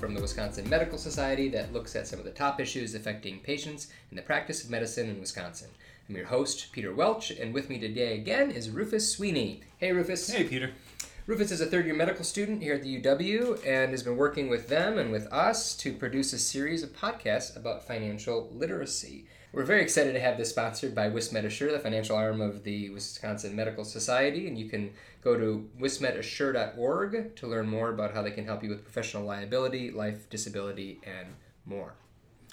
from the Wisconsin Medical Society that looks at some of the top issues affecting patients in the practice of medicine in Wisconsin. I'm your host, Peter Welch, and with me today again is Rufus Sweeney. Hey, Rufus. Hey, Peter. Rufus is a third year medical student here at the UW and has been working with them and with us to produce a series of podcasts about financial literacy. We're very excited to have this sponsored by WisMed Assure, the financial arm of the Wisconsin Medical Society, and you can go to wismedassure.org to learn more about how they can help you with professional liability, life, disability, and more.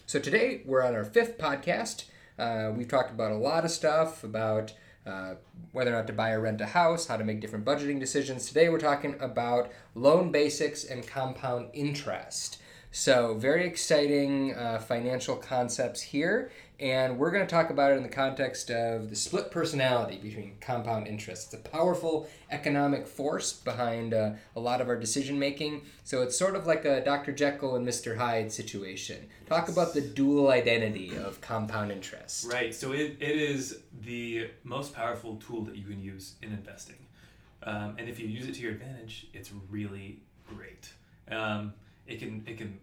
So today we're on our fifth podcast. Uh, we've talked about a lot of stuff about uh, whether or not to buy or rent a house, how to make different budgeting decisions. Today we're talking about loan basics and compound interest. So, very exciting uh, financial concepts here, and we're going to talk about it in the context of the split personality between compound interest. It's a powerful economic force behind uh, a lot of our decision making. So, it's sort of like a Dr. Jekyll and Mr. Hyde situation. Talk about the dual identity of compound interest. Right. So, it, it is the most powerful tool that you can use in investing. Um, and if you use it to your advantage, it's really great. Um, it can it can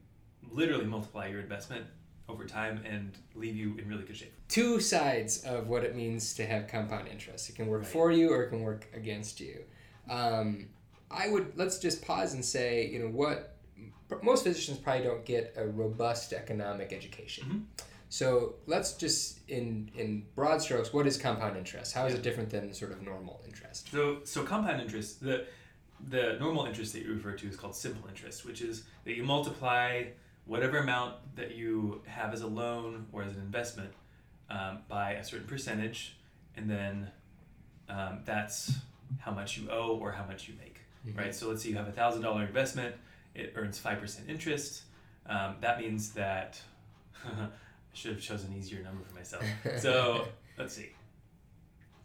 literally multiply your investment over time and leave you in really good shape. Two sides of what it means to have compound interest. It can work Right. for you or it can work against you. Um, I would let's just pause and say, you know, what most physicians probably don't get a robust economic education. Mhm. So let's just in in broad strokes, what is compound interest? How is Yeah. it different than sort of normal interest? So so compound interest the the normal interest that you refer to is called simple interest, which is that you multiply whatever amount that you have as a loan or as an investment um, by a certain percentage, and then um, that's how much you owe or how much you make, Mhm. right? So let's say you have a thousand dollar investment, it earns five percent interest. Um, that means that I should have chosen an easier number for myself. So let's see.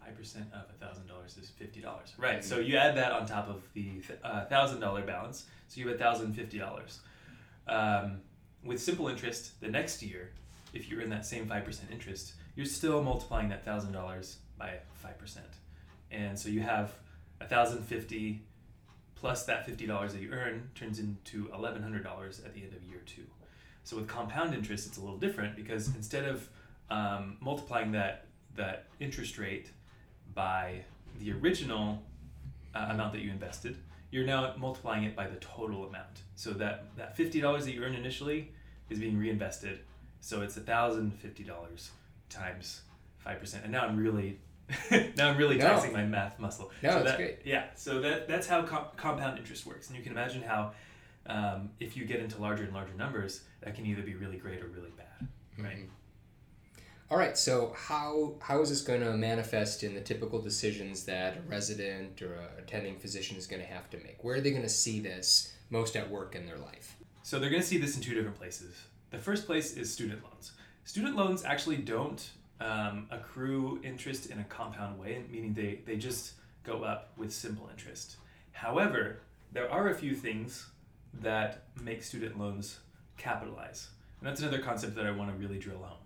Five percent of a thousand dollars is fifty dollars. Right. So you add that on top of the uh, thousand dollar balance, so you have a thousand fifty dollars. Um, with simple interest, the next year, if you're in that same five percent interest, you're still multiplying that thousand dollars by five percent, and so you have a thousand fifty plus that fifty dollars that you earn turns into eleven hundred dollars at the end of year two. So with compound interest, it's a little different because instead of um, multiplying that that interest rate by the original uh, amount that you invested, you're now multiplying it by the total amount. So that that fifty dollars that you earned initially is being reinvested. So it's thousand fifty dollars times five percent. And now I'm really now I'm really No. taxing my math muscle. No, so that's that, great. Yeah. So that that's how com- compound interest works, and you can imagine how um, if you get into larger and larger numbers, that can either be really great or really bad. All right, so how how is this going to manifest in the typical decisions that a resident or a attending physician is going to have to make? Where are they going to see this most at work in their life? So they're going to see this in two different places. The first place is student loans. Student loans actually don't um, accrue interest in a compound way, meaning they, they just go up with simple interest. However, there are a few things that make student loans capitalize. And that's another concept that I want to really drill home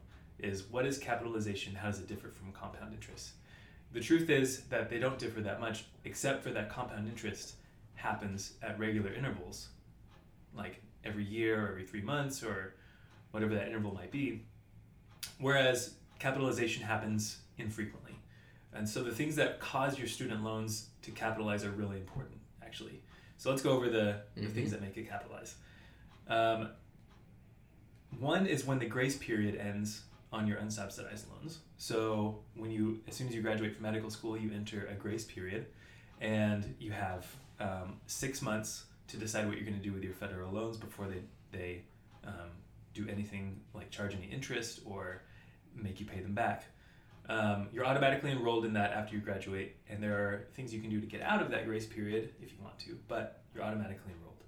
is what is capitalization? How does it differ from compound interest? The truth is that they don't differ that much, except for that compound interest happens at regular intervals, like every year or every three months or whatever that interval might be. Whereas capitalization happens infrequently. And so the things that cause your student loans to capitalize are really important, actually. So let's go over the, the Mhm. things that make it capitalize. Um, one is when the grace period ends on your unsubsidized loans. So when you, as soon as you graduate from medical school, you enter a grace period, and you have um, six months to decide what you're going to do with your federal loans before they they um, do anything like charge any interest or make you pay them back. Um, you're automatically enrolled in that after you graduate, and there are things you can do to get out of that grace period if you want to, but you're automatically enrolled.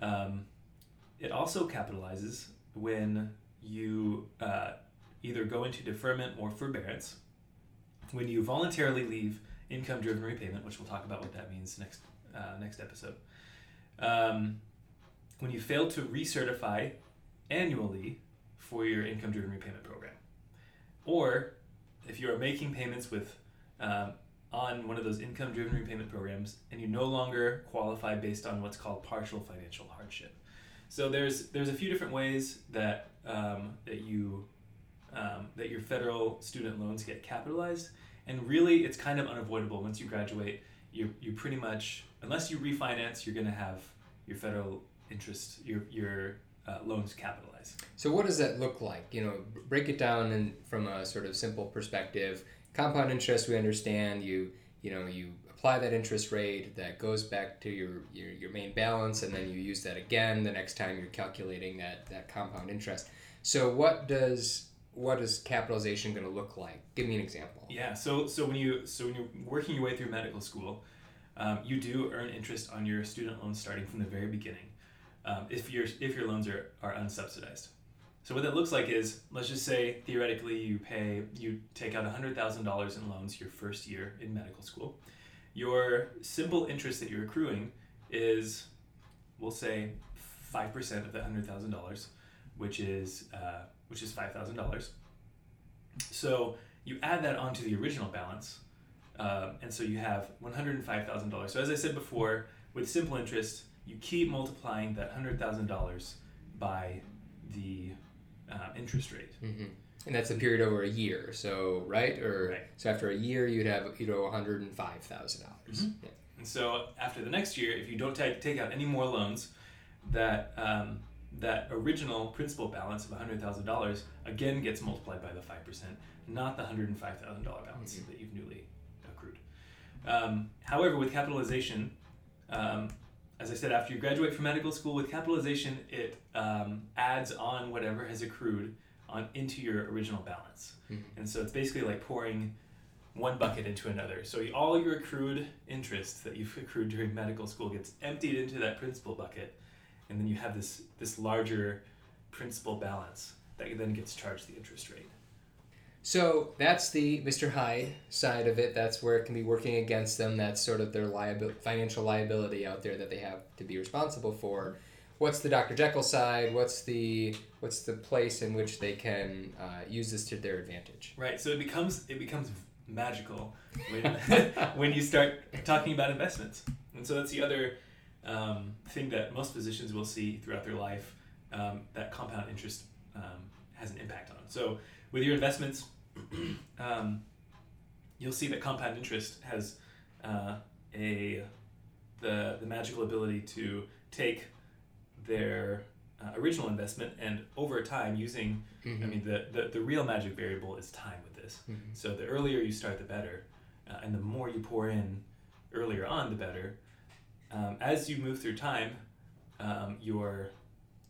Um, it also capitalizes when you uh, either go into deferment or forbearance, when you voluntarily leave income driven repayment, which we'll talk about what that means next uh, next episode. Um, when you fail to recertify annually for your income driven repayment program, or if you are making payments with um, on one of those income driven repayment programs and you no longer qualify based on what's called partial financial hardship. So there's there's a few different ways that um, that you um, that your federal student loans get capitalized, and really it's kind of unavoidable once you graduate. You you pretty much unless you refinance, you're going to have your federal interest your your uh, loans capitalized. So what does that look like? You know, break it down and from a sort of simple perspective. Compound interest, we understand. You you know you apply that interest rate that goes back to your, your, your main balance and then you use that again the next time you're calculating that, that compound interest so what does what is capitalization going to look like? Give me an example. Yeah so so when you so when you're working your way through medical school um, you do earn interest on your student loans starting from the very beginning um, if your if your loans are, are unsubsidized. So what that looks like is let's just say theoretically you pay you take out $100000 in loans your first year in medical school. Your simple interest that you're accruing is, we'll say, five percent of that hundred thousand dollars, which is uh, which is five thousand dollars. So you add that onto the original balance, uh, and so you have one hundred and five thousand dollars. So as I said before, with simple interest, you keep multiplying that hundred thousand dollars by the uh, interest rate. Mm-hmm. And that's a period over a year, so right or Right. so after a year you'd have you know one hundred and five thousand dollars. Mhm. And so after the next year, if you don't take take out any more loans, that um, that original principal balance of hundred thousand dollars again gets multiplied by the five percent, not the hundred and five thousand dollar balance Mhm. that you've newly accrued. Um, however, with capitalization, um, as I said, after you graduate from medical school, with capitalization, it um, adds on whatever has accrued on into your original balance. Mhm. And so it's basically like pouring one bucket into another. So all your accrued interest that you've accrued during medical school gets emptied into that principal bucket, and then you have this this larger principal balance that then gets charged the interest rate. So that's the Mr. Hyde side of it. That's where it can be working against them. That's sort of their liabil- financial liability out there that they have to be responsible for. What's the Dr. Jekyll side? What's the what's the place in which they can uh, use this to their advantage? Right. So it becomes it becomes magical when when you start talking about investments. And so that's the other um, thing that most physicians will see throughout their life um, that compound interest um, has an impact on. So with your investments, um, you'll see that compound interest has uh, a the the magical ability to take their uh, original investment and over time using I mean, the, the, the real magic variable is time with this. Mhm. So the earlier you start, the better. Uh, and the more you pour in earlier on, the better. Um, as you move through time, um, your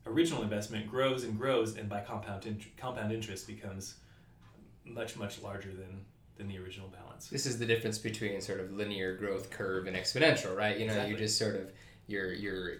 original investment grows and grows, and by compound, compound interest becomes much, much larger than, than the original balance. This is the difference between sort of linear growth curve and exponential, right? You know, you just sort of your your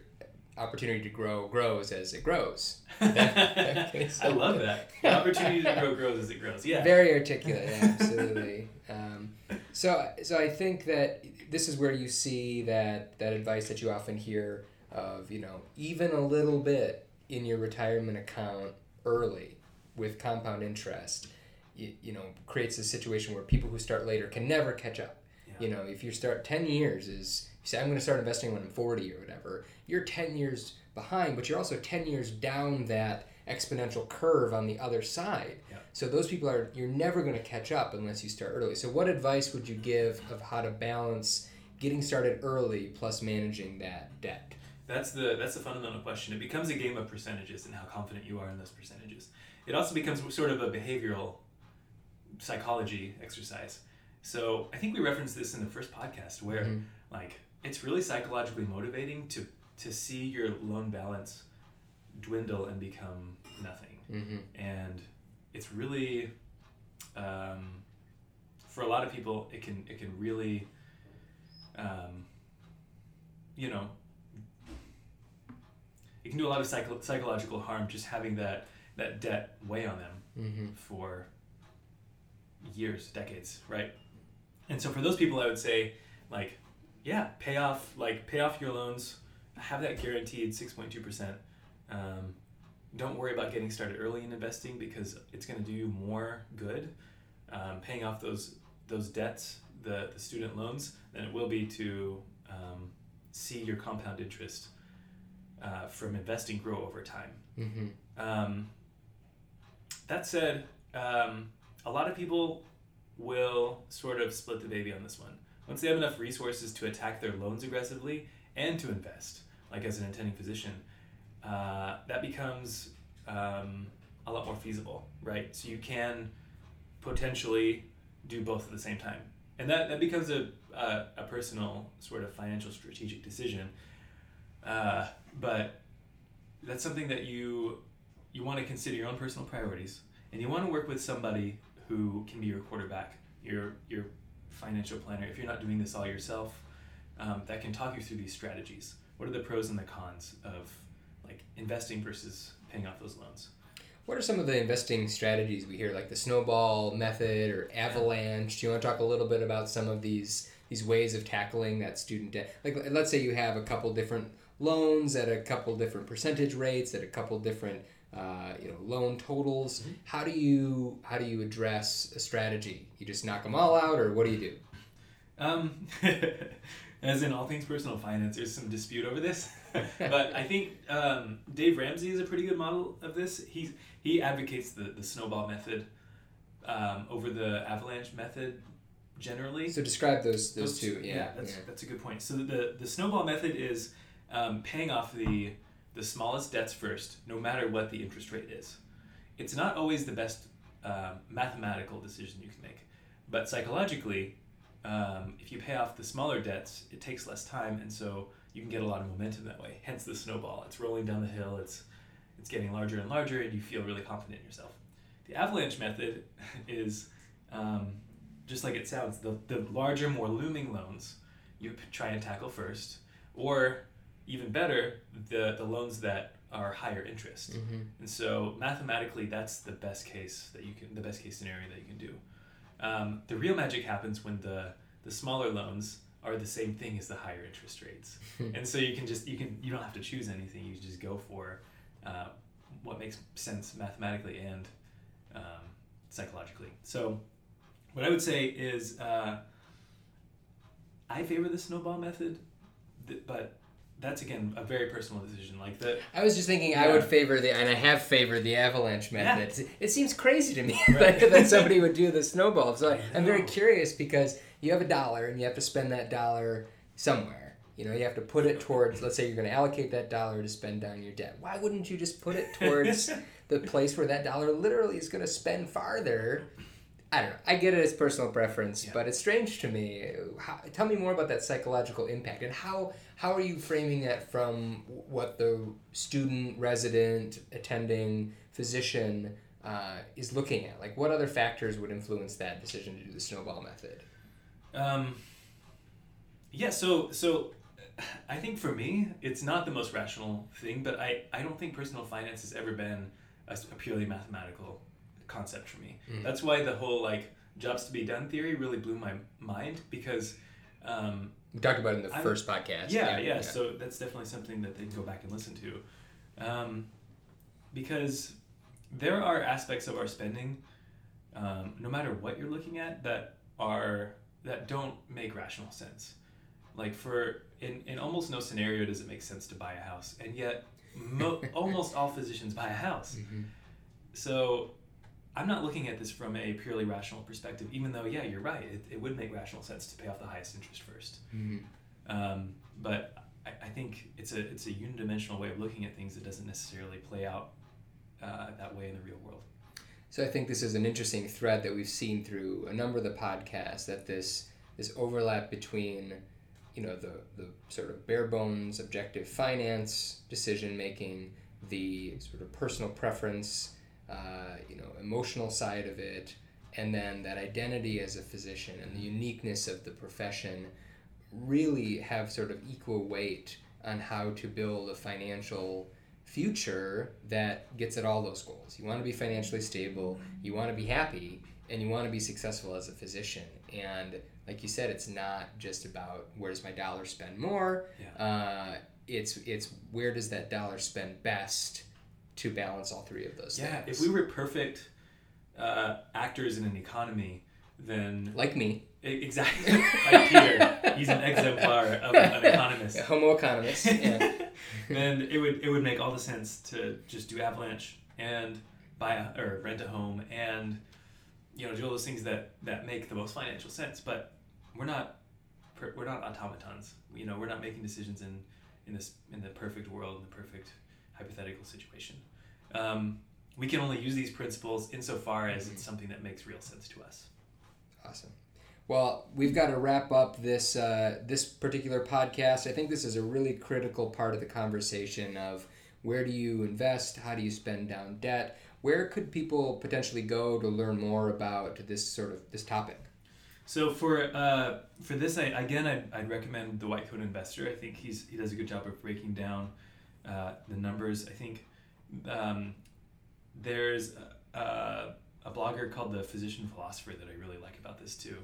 opportunity to grow grows as it grows. I love that. The opportunity to grow grows as it grows. Yeah. Very articulate, yeah, absolutely. um, so, so I think that this is where you see that that advice that you often hear of, you know, even a little bit in your retirement account early with compound interest, you, you know, creates a situation where people who start later can never catch up. Yeah. You know, if you start ten years is you say I'm going to start investing when I'm forty or whatever, you're ten years behind, but you're also ten years down that exponential curve on the other side. Yeah. So those people are you're never going to catch up unless you start early. So what advice would you give of how to balance getting started early plus managing that debt? That's the that's the fundamental question. It becomes a game of percentages and how confident you are in those percentages. It also becomes sort of a behavioral psychology exercise. So I think we referenced this in the first podcast where Mhm. like it's really psychologically motivating to to see your loan balance dwindle and become nothing. Mm-hmm. And it's really um, for a lot of people it can it can really um, you know it can do a lot of psycho- psychological harm just having that that debt weigh on them Mm-hmm. for years, decades, right? And so for those people, I would say, like, yeah, pay off, like, pay off your loans, have that guaranteed six point two percent. Um, don't worry about getting started early in investing because it's going to do you more good um, paying off those those debts, the, the student loans, than it will be to um, see your compound interest uh, from investing grow over time. Mm-hmm. Um, that said, um, a lot of people will sort of split the baby on this one. Once they have enough resources to attack their loans aggressively and to invest, like as an attending physician, uh, that becomes um, a lot more feasible, right? So you can potentially do both at the same time. And that, that becomes a, a, a personal sort of financial strategic decision. Uh, but that's something that you you want to consider your own personal priorities and you want to work with somebody who can be your quarterback your your financial planner if you're not doing this all yourself um, that can talk you through these strategies what are the pros and the cons of like investing versus paying off those loans What are some of the investing strategies we hear, like the snowball method or avalanche? Do you want to talk a little bit about some of these these ways of tackling that student debt? Like, let's say you have a couple different loans at a couple different percentage rates, at a couple different uh, you know loan totals. Mm-hmm. How do you how do you address a strategy? You just knock them all out, or what do you do? Um, as in all things personal finance, there's some dispute over this. but I think um, Dave Ramsey is a pretty good model of this. He he advocates the, the snowball method um, over the avalanche method generally. So describe those those, two. Yeah, that's yeah. that's a good point. So the the snowball method is um, paying off the the smallest debts first, no matter what the interest rate is. It's not always the best um, mathematical decision you can make, but psychologically, um, if you pay off the smaller debts, it takes less time, and so you can get a lot of momentum that way. Hence the snowball. It's rolling down the hill. It's it's getting larger and larger, and you feel really confident in yourself. The avalanche method is um, just like it sounds. The the larger, more looming loans you try and tackle first, or even better, the the loans that are higher interest. Mm-hmm. And so mathematically, that's the best case that you can, the best case scenario that you can do. Um, the real magic happens when the the smaller loans are the same thing as the higher interest rates, and so you can just you can you don't have to choose anything. You just go for uh, what makes sense mathematically and um, psychologically. So what I would say is uh, I favor the snowball method, but that's again a very personal decision. Like the I was just thinking I would favor the, and I have favored the avalanche method. Yeah. It seems crazy to me Right. that, that somebody would do the snowball. So I, I'm very curious because you have a dollar and you have to spend that dollar somewhere. You know, you have to put it towards, let's say you're going to allocate that dollar to spend down your debt. Why wouldn't you just put it towards the place where that dollar literally is going to spend farther? I don't know. I get it as personal preference, Yeah. but it's strange to me. How, tell me more about that psychological impact and how how are you framing that from what the student, resident, attending physician uh, is looking at? Like, what other factors would influence that decision to do the snowball method? Um, yeah, so so I think for me, it's not the most rational thing, but I, I don't think personal finance has ever been a purely mathematical concept for me. Mm. That's why the whole like jobs to be done theory really blew my mind because um, We talked about it in the I'm- first podcast. yeah, yeah, So that's definitely something that they can go back and listen to, um, because there are aspects of our spending, um, no matter what you're looking at, that are that don't make rational sense. Like for in, in almost no scenario does it make sense to buy a house, and yet mo- almost all physicians buy a house. Mhm. So I'm not looking at this from a purely rational perspective, even though yeah, you're right. It, it would make rational sense to pay off the highest interest first. Mhm. Um, but I, I think it's a it's a unidimensional way of looking at things that doesn't necessarily play out uh, that way in the real world. So I think this is an interesting thread that we've seen through a number of the podcasts that this this overlap between you know the the sort of bare bones objective finance decision making, the sort of personal preference, uh, you know, emotional side of it, and then that identity as a physician and the uniqueness of the profession really have sort of equal weight on how to build a financial future that gets at all those goals. You want to be financially stable, you want to be happy, and you want to be successful as a physician. And like you said, it's not just about where does my dollar spend more. Yeah. Uh, it's it's where does that dollar spend best to balance all three of those Yeah, things. if we were perfect uh, actors in an economy, then like me, Exactly. like Peter, he's an exemplar of an economist. Yeah, Homo economist. Yeah. then it would it would make all the sense to just do avalanche and buy a, or rent a home and you know do all those things that that make the most financial sense. But we're not we're not automatons. You know we're not making decisions in in this in the perfect world in the perfect hypothetical situation. Um, we can only use these principles insofar as it's something that makes real sense to us. Awesome. Well, we've got to wrap up this uh, this particular podcast. I think this is a really critical part of the conversation of where do you invest, how do you spend down debt, where could people potentially go to learn more about this sort of this topic. So for uh, for this, I, again, I'd, I'd recommend the White Coat Investor. I think he's he does a good job of breaking down uh, the numbers. I think um, there's a, a blogger called the Physician Philosopher that I really like about this too.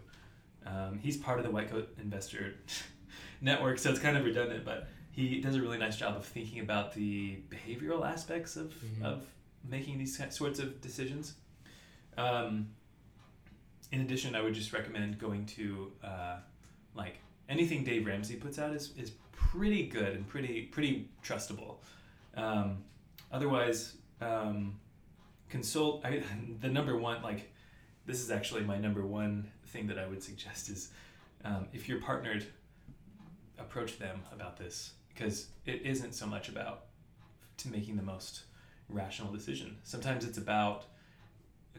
Um, he's part of the White Coat Investor network, so it's kind of redundant, but he does a really nice job of thinking about the behavioral aspects of, Mhm. of making these sorts of decisions. Um, in addition, I would just recommend going to uh, like anything Dave Ramsey puts out is, is pretty good and pretty pretty trustable. Um, otherwise, um, consult. I, the number one like this is actually my number one thing that I would suggest is um, if you're partnered, approach them about this because it isn't so much about to making the most rational decision. Sometimes it's about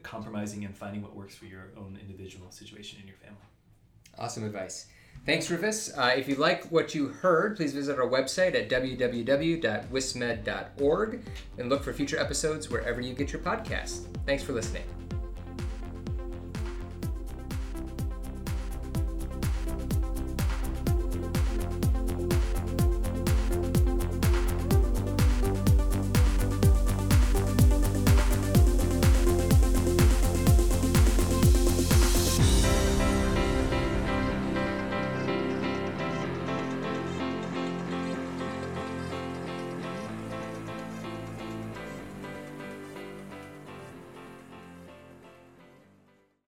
compromising and finding what works for your own individual situation in your family. Awesome advice. Thanks, Rufus. Uh, if you like what you heard, please visit our website at www.wismed.org and look for future episodes wherever you get your podcasts. Thanks for listening.